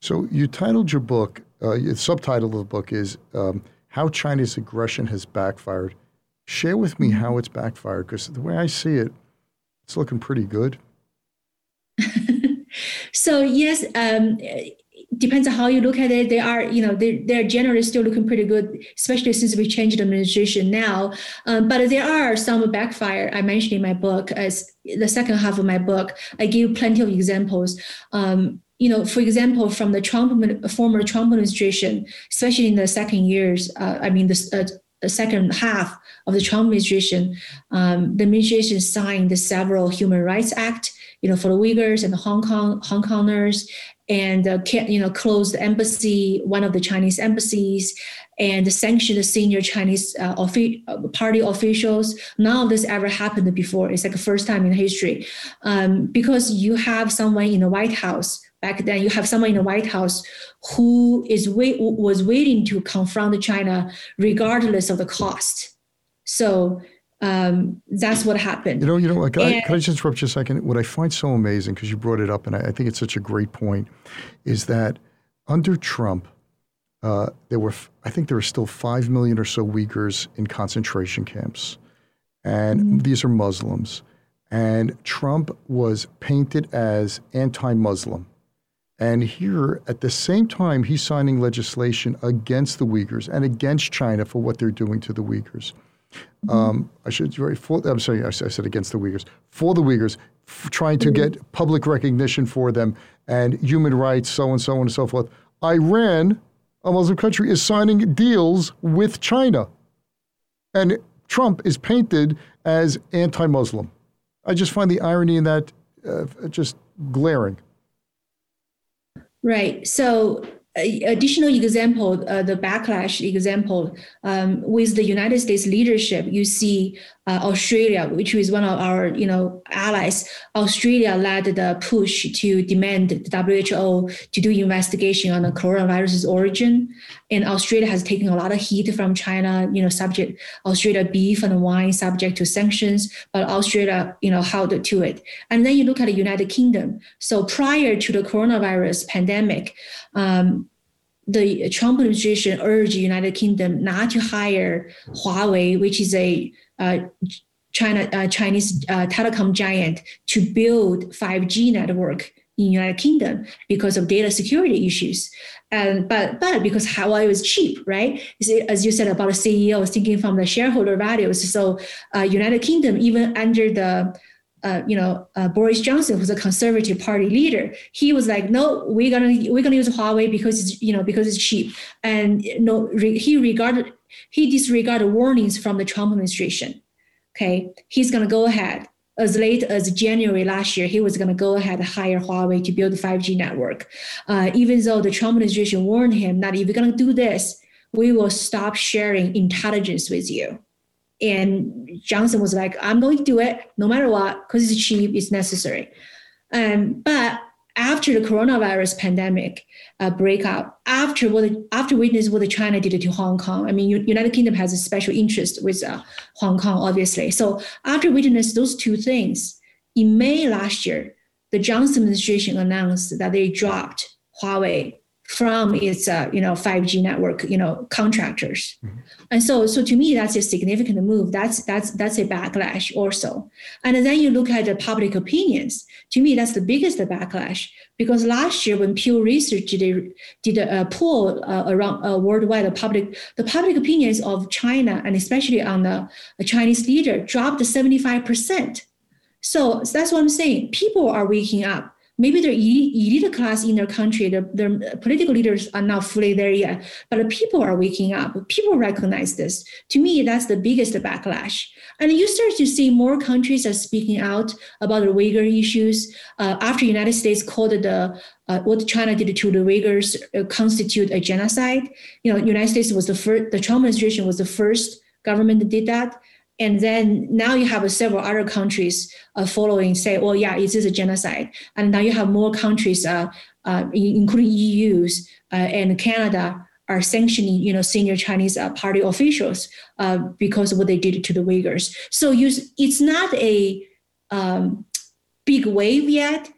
So you titled your book, uh, the subtitle of the book is um, How China's Aggression Has Backfired. Share with me how it's backfired, because the way I see it, it's looking pretty good. so yes, um, depends on how you look at it. They are, you know, they, they're generally still looking pretty good, especially since we changed administration now. Um, but there are some backfire. I mentioned in my book as the second half of my book. I give plenty of examples. Um, you know, for example, from the Trump former Trump administration, especially in the second years, uh, I mean, the, uh, second half of the Trump administration, um, the administration signed several human rights act, you know, for the Uyghurs and the Hong Kong Hong Kongers, and uh, you know closed the embassy, one of the Chinese embassies, and sanctioned the senior Chinese uh, uh, party officials. None of this ever happened before. It's like the first time in history, um, because you have someone in the White House back then. You have someone in the White House who is wait- was waiting to confront China regardless of the cost. So um, that's what happened. You know, you know, like, can, I, can I just interrupt you a second? What I find so amazing, because you brought it up, and I, I, think it's such a great point, is that under Trump, uh, there were, I think there are still five million or so Uyghurs in concentration camps, and mm-hmm. these are Muslims. And Trump was painted as anti-Muslim. And here, at the same time, he's signing legislation against the Uyghurs and against China for what they're doing to the Uyghurs. Um, I should for, I'm sorry, I said against the Uyghurs for the Uyghurs, trying to get public recognition for them and human rights, so and so on and so forth. Iran, a Muslim country, is signing deals with China, and Trump is painted as anti-Muslim. I just find the irony in that uh, just glaring. Right. So additional example, uh, the backlash example, um, with the United States leadership, you see uh, Australia, which is one of our you know allies. Australia led the push to demand the WHO to do investigation on the coronavirus's origin, and Australia has taken a lot of heat from China. You know, subject Australia beef and wine subject to sanctions, but Australia you know held to it. And then you look at the United Kingdom. So prior to the coronavirus pandemic, um, the Trump administration urged the United Kingdom not to hire Huawei, which is a uh, China uh, Chinese uh, telecom giant, to build 5G network in United Kingdom because of data security issues. And but but because Huawei was cheap, right? As you said about the CEO, thinking from the shareholder values. So uh, United Kingdom, even under the uh, you know, uh, Boris Johnson, who's a conservative party leader, he was like, "No, we're gonna we're gonna use Huawei because it's you know because it's cheap." And you no, know, re- he regarded he disregarded warnings from the Trump administration. Okay, he's gonna go ahead as late as January last year. He was gonna go ahead and hire Huawei to build a 5G network, uh, even though the Trump administration warned him that if you're gonna do this, we will stop sharing intelligence with you. And Johnson was like, I'm going to do it no matter what, because it's cheap, it's necessary. Um, but after the coronavirus pandemic uh, breakout, after what after witness what China did to Hong Kong, I mean, United Kingdom has a special interest with uh, Hong Kong, obviously. So after witness those two things, in May last year, the Johnson administration announced that they dropped Huawei from its uh, you know 5G network you know contractors, mm-hmm. and so so to me that's a significant move. That's that's that's a backlash also. And then you look at the public opinions. To me, that's the biggest backlash because last year when Pew Research did did a poll uh, around uh, worldwide, the public the public opinions of China and especially on the, the Chinese leader dropped 75 percent. So that's what I'm saying. People are waking up maybe the elite class in their country, their, their political leaders are not fully there yet, but the people are waking up. People recognize this. To me, that's the biggest backlash. And you start to see more countries are speaking out about the Uyghur issues. Uh, after United States called the uh, what China did to the Uyghurs uh, constitute a genocide. You know, United States was the first. The Trump administration was the first government that did that. And then now you have several other countries uh, following, say, well, yeah, it is a genocide. And now you have more countries, uh, uh, including EU's uh, and Canada, are sanctioning, you know, senior Chinese uh, party officials uh, because of what they did to the Uyghurs. So you, it's not a um, big wave yet,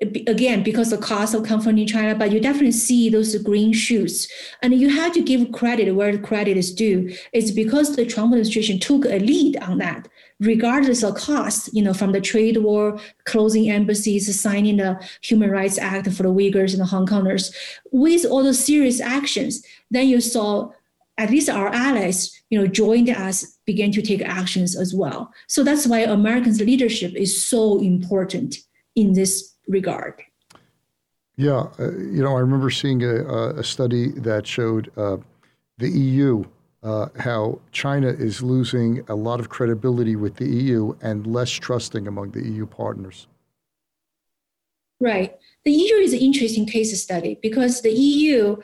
again because the cost of confronting China, but you definitely see those green shoots. And you have to give credit where the credit is due. It's because the Trump administration took a lead on that, regardless of cost, you know, from the trade war, closing embassies, signing the Human Rights Act for the Uyghurs and the Hong Kongers. With all those serious actions, then you saw at least our allies, you know, joined us, began to take actions as well. So that's why Americans' leadership is so important in this regard. Yeah, uh, you know, I remember seeing a, a study that showed uh, the EU, uh, how China is losing a lot of credibility with the EU and less trusting among the EU partners. Right. the EU is an interesting case study because the EU,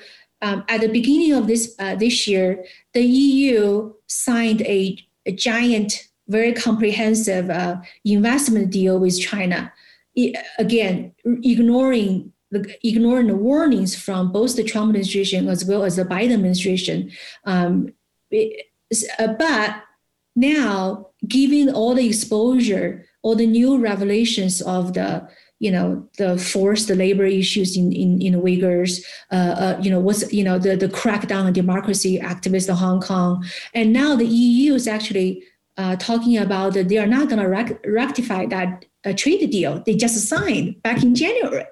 um, at the beginning of this uh, this year, the EU signed a, a giant, very comprehensive uh, investment deal with China. Again, ignoring the, ignoring the warnings from both the Trump administration as well as the Biden administration. Um, it, uh, but now, given all the exposure, all the new revelations of the you know the forced labor issues in in, in Uyghurs, uh, uh, you know what's you know the the crackdown on democracy activists in Hong Kong, and now the EU is actually uh, talking about that they are not going to rec- rectify that uh, trade deal they just signed back in January.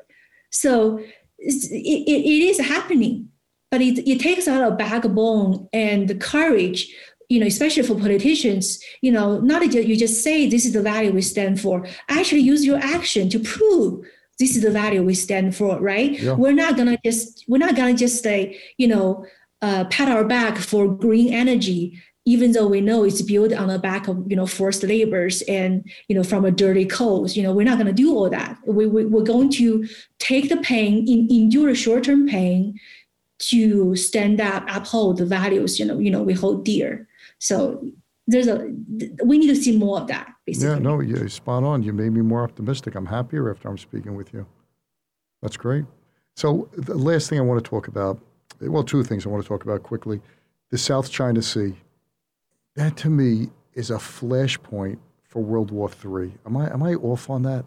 So it, it, it is happening, but it, it takes a lot of backbone and courage you know, especially for politicians, you know, not that you just say this is the value we stand for, actually use your action to prove this is the value we stand for, right? Yeah. We're not gonna just we're not gonna just say, you know, uh, pat our back for green energy, even though we know it's built on the back of you know forced labors and you know from a dirty coast. You know, we're not gonna do all that. We, we we're going to take the pain, in, endure short-term pain, to stand up, uphold the values you know you know we hold dear. So there's a we need to see more of that basically. Yeah, no, you're spot on. You made me more optimistic. I'm happier after I'm speaking with you. That's great. So the last thing I want to talk about, well, two things I want to talk about quickly. The South China Sea. That to me is a flashpoint for World War III. Am I am I off on that?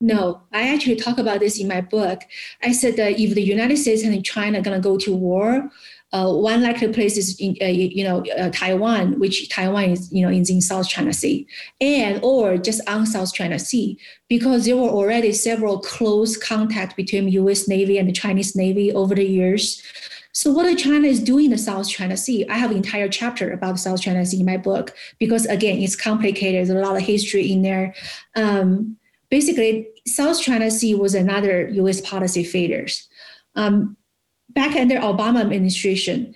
No, I actually talk about this in my book. I said that if the United States and China are going to go to war, uh, one likely place is in, uh, you know, uh, Taiwan, which Taiwan is, you know, is in South China Sea, and or just on South China Sea, because there were already several close contact between U.S. Navy and the Chinese Navy over the years. So what China is doing in the South China Sea, I have an entire chapter about South China Sea in my book because again, it's complicated. There's a lot of history in there. Um, basically, South China Sea was another U.S. policy failures. Um, back under Obama administration,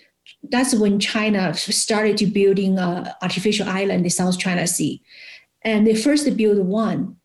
that's when China started to building a artificial island in the South China Sea. And they first built one.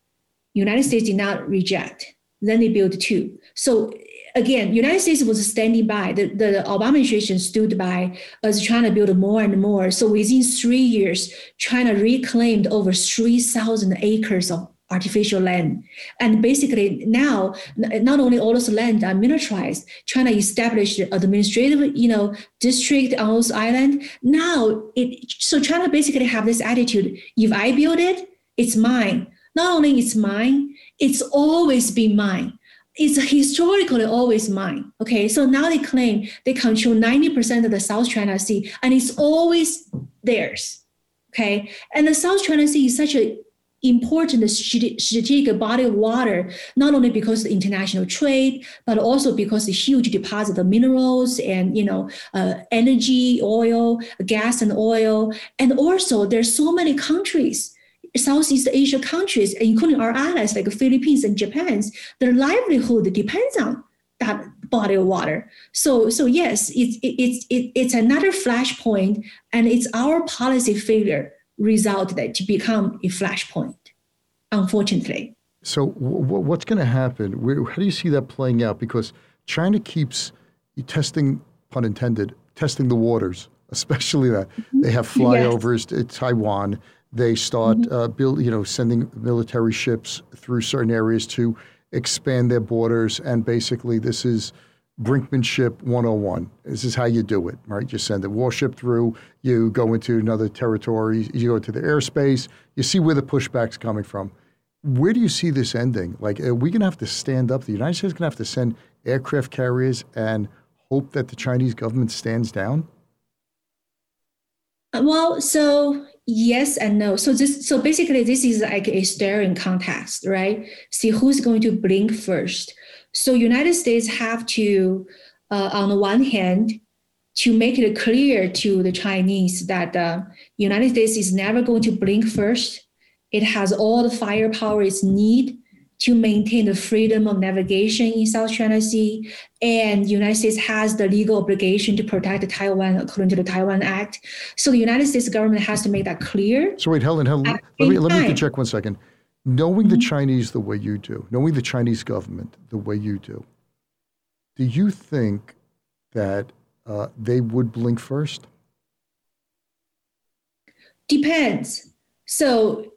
United States did not reject. Then they built two. So again, United States was standing by. The, the Obama administration stood by as China built more and more. So within three years, China reclaimed over 3,000 acres of artificial land. And basically now, not only all those land are militarized, China established administrative, you know, district on those island. Now it, so China basically have this attitude, if I build it, it's mine. Not only it's mine, it's always been mine. It's historically always mine. Okay, so now they claim they control 90% of the South China Sea and it's always theirs. Okay, and the South China Sea is such an important strategic body of water, not only because of international trade, but also because the huge deposit of minerals and you know uh, energy, oil, gas, and oil, and also there's so many countries. Southeast Asia countries, including our allies like the Philippines and Japan, their livelihood depends on that body of water. So, so yes, it's it's it, it's another flashpoint, and it's our policy failure result that to become a flashpoint, unfortunately. So, w- what's going to happen? Where, how do you see that playing out? Because China keeps testing, pun intended, testing the waters, especially that they have flyovers yes. to Taiwan. They start mm-hmm. uh, build, you know, sending military ships through certain areas to expand their borders, and basically, this is brinkmanship 101. This is how you do it, right? You send a warship through, you go into another territory, you go into the airspace, you see where the pushback's coming from. Where do you see this ending? Like, are we going to have to stand up? The United States is going to have to send aircraft carriers and hope that the Chinese government stands down? Well, so yes and no. So this, so basically, this is like a staring contest, right? See who's going to blink first. So United States have to, uh, on the one hand, to make it clear to the Chinese that the uh, United States is never going to blink first. It has all the firepower it needs to maintain the freedom of navigation in South China Sea, and United States has the legal obligation to protect Taiwan according to the Taiwan Act. So the United States government has to make that clear. So wait, Helen, Helen, let me let me check one second. Knowing the Chinese the way you do, knowing the Chinese government the way you do, do you think that uh, they would blink first? Depends. So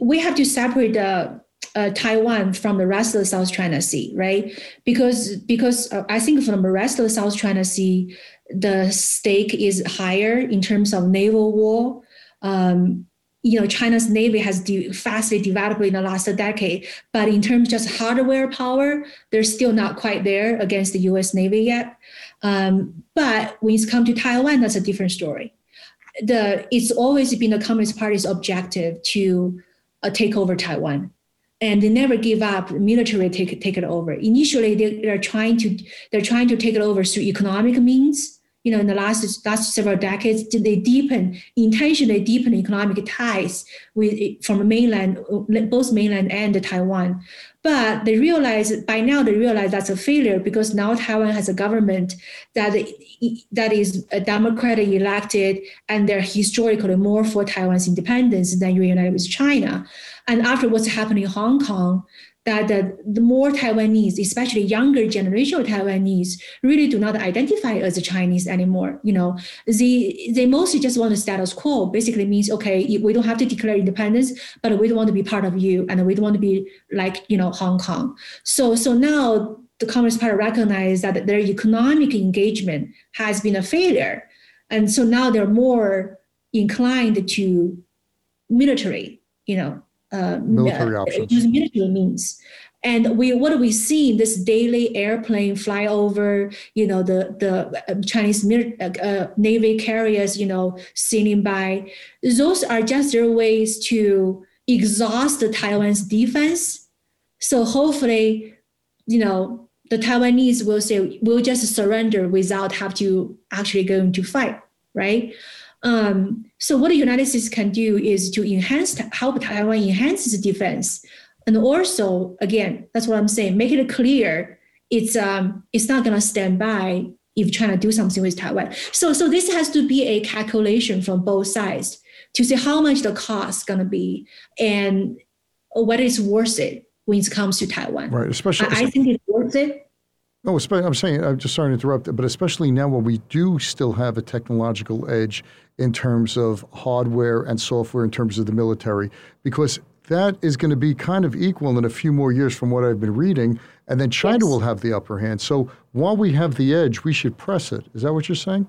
we have to separate the uh, Taiwan from the rest of the South China Sea, right? Because because uh, I think from the rest of the South China Sea, the stake is higher in terms of naval war. Um, you know, China's navy has de- fastly developed in the last decade, but in terms just hardware power, they're still not quite there against the U.S. Navy yet. Um, but when it's come to Taiwan, that's a different story. The it's always been the Communist Party's objective to uh, take over Taiwan and they never give up. Military take, take it over. Initially they, they're trying to they're trying to take it over through economic means you know in the last last several decades they deepen intentionally deepen economic ties with from mainland both mainland and taiwan but they realize by now they realize that's a failure because now Taiwan has a government that that is a democratic elected and they're historically more for Taiwan's independence than united with China. And after what's happening in Hong Kong, that the, the more Taiwanese, especially younger generation of Taiwanese, really do not identify as Chinese anymore. You know, they they mostly just want a status quo. Basically means okay, we don't have to declare independence, but we don't want to be part of you, and we don't want to be like you know Hong Kong. So so now the Communist Party recognize that their economic engagement has been a failure, and so now they're more inclined to military. You know, uh, military options. Using military means. And we, what do we see? This daily airplane fly over, you know, the the um, Chinese uh, uh, navy carriers, you know, sailing by. Those are just their ways to exhaust the Taiwan's defense. So hopefully, you know, the Taiwanese will say we'll just surrender without have to actually go into fight, right? Um, so what the United States can do is to enhance, help Taiwan enhance its defense. And also, again, that's what I'm saying, make it clear it's, um, it's not gonna stand by if China do something with Taiwan. So, so this has to be a calculation from both sides to see how much the cost is gonna be and whether it's worth it when it comes to Taiwan. Right, especially. I, I think it's worth it no, I'm saying, I'm just sorry to interrupt, but especially now when we do still have a technological edge in terms of hardware and software, in terms of the military, because that is going to be kind of equal in a few more years from what I've been reading, and then China yes. will have the upper hand. So while we have the edge, we should press it. Is that what you're saying?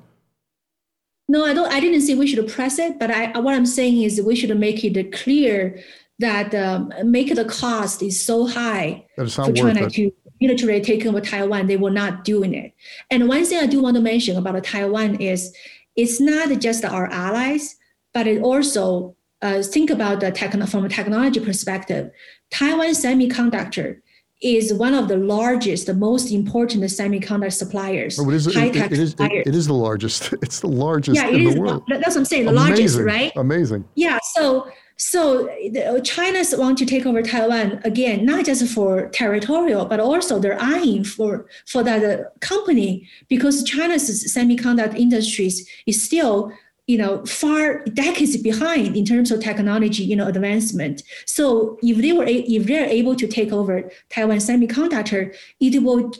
No, I don't. I didn't say we should press it, but I, what I'm saying is we should make it clear that um, make the cost is so high for China to military taking over Taiwan, they were not doing it. And one thing I do want to mention about Taiwan is it's not just our allies, but it also uh, think about the techn- from a technology perspective. Taiwan semiconductor is one of the largest, the most important semiconductor suppliers. Oh, it, is, it, it, is, it is the largest. It's the largest yeah, in the world. That's what I'm saying, the Amazing. largest, right? Amazing. Yeah. So so uh, China's want to take over Taiwan again, not just for territorial, but also they're eyeing for for that uh, company because China's semiconductor industries is still you know far decades behind in terms of technology you know advancement. So if they were if they're able to take over taiwan semiconductor it will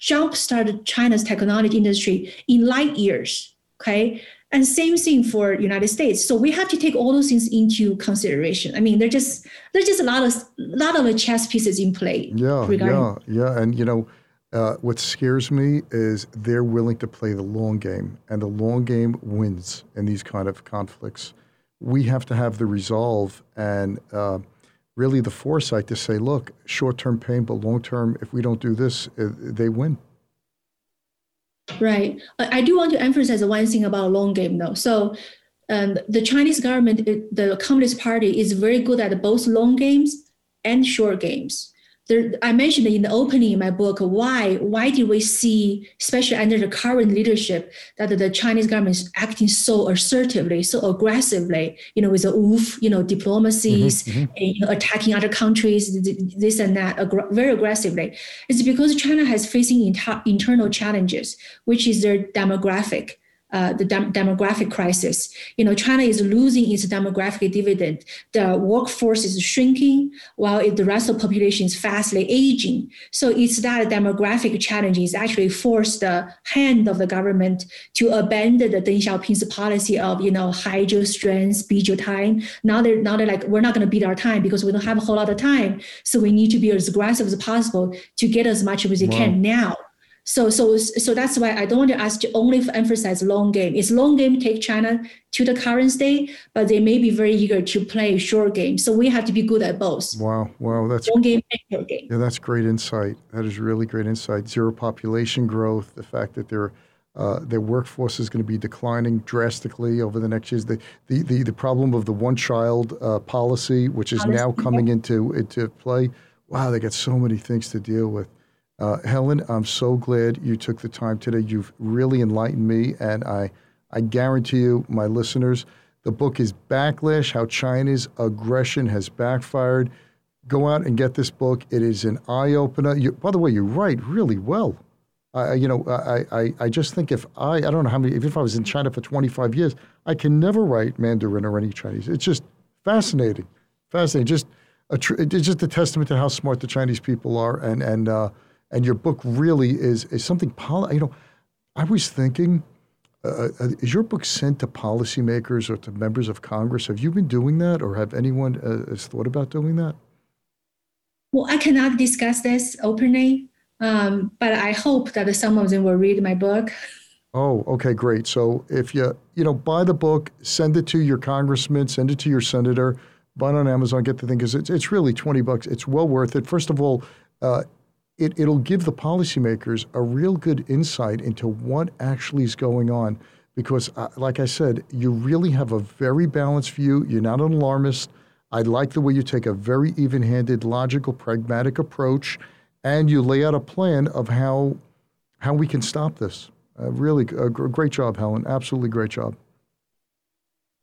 jumpstart china's technology industry in light years okay and same thing for United States. So we have to take all those things into consideration. I mean, there's just there's just a lot of lot of chess pieces in play. Yeah, yeah, yeah. And you know, uh, what scares me is they're willing to play the long game, and the long game wins in these kind of conflicts. We have to have the resolve and uh, really the foresight to say, look, short term pain, but long term, if we don't do this, uh, they win. Right. I do want to emphasize one thing about long game though. So um, the Chinese government, the Communist Party is very good at both long games and short games there, I mentioned in the opening in my book why why did we see, especially under the current leadership, that the Chinese government is acting so assertively, so aggressively, you know, with the oof, you know, diplomacies, mm-hmm, mm-hmm. And, you know, attacking other countries, this and that, very aggressively. It's because China has facing inter- internal challenges, which is their demographic uh, the dem- demographic crisis. You know, China is losing its demographic dividend. The workforce is shrinking while it, the rest of the population is fastly aging. So it's that demographic challenge is actually forced the hand of the government to abandon the Deng Xiaoping's policy of, you know, hide your strength, beat your time. Now they're, now they're like, we're not going to beat our time because we don't have a whole lot of time. So we need to be as aggressive as possible to get as much as we wow. can now. So, so, so that's why I don't want to ask you only emphasize long game. It's long game take China to the current state, but they may be very eager to play short game. So we have to be good at both. Wow, wow, that's long game and short game. Yeah, that's great insight. That is really great insight. Zero population growth, the fact that their uh, their workforce is going to be declining drastically over the next years. The the the, the problem of the one child uh, policy, which is policy, now coming into into play. Wow, they got so many things to deal with. Uh, Helen, I'm so glad you took the time today. You've really enlightened me, and I, I guarantee you, my listeners, the book is Backlash How China's Aggression Has Backfired. Go out and get this book. It is an eye opener. by the way, you write really well. I, you know, I, I, I just think if I, I don't know how many, even if I was in China for 25 years, I can never write Mandarin or any Chinese. It's just fascinating, fascinating. Just a, it's just a testament to how smart the Chinese people are, and and uh, and your book really is is something. Poli- you know, I was thinking, uh, uh, is your book sent to policymakers or to members of Congress? Have you been doing that, or have anyone uh, has thought about doing that? Well, I cannot discuss this openly, um, but I hope that some of them will read my book. Oh, okay, great. So if you you know buy the book, send it to your congressman, send it to your senator, buy it on Amazon, get the thing because it's it's really twenty bucks. It's well worth it. First of all, uh, it, it'll give the policymakers a real good insight into what actually is going on. Because, uh, like I said, you really have a very balanced view. You're not an alarmist. I like the way you take a very even handed, logical, pragmatic approach, and you lay out a plan of how, how we can stop this. Uh, really, a great job, Helen. Absolutely great job.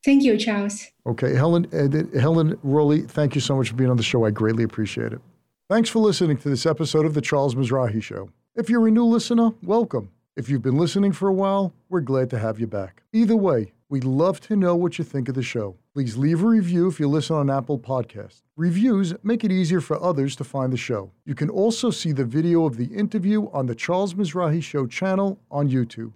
Thank you, Charles. Okay, Helen, uh, Helen Raleigh, thank you so much for being on the show. I greatly appreciate it. Thanks for listening to this episode of The Charles Mizrahi Show. If you're a new listener, welcome. If you've been listening for a while, we're glad to have you back. Either way, we'd love to know what you think of the show. Please leave a review if you listen on Apple Podcasts. Reviews make it easier for others to find the show. You can also see the video of the interview on the Charles Mizrahi Show channel on YouTube.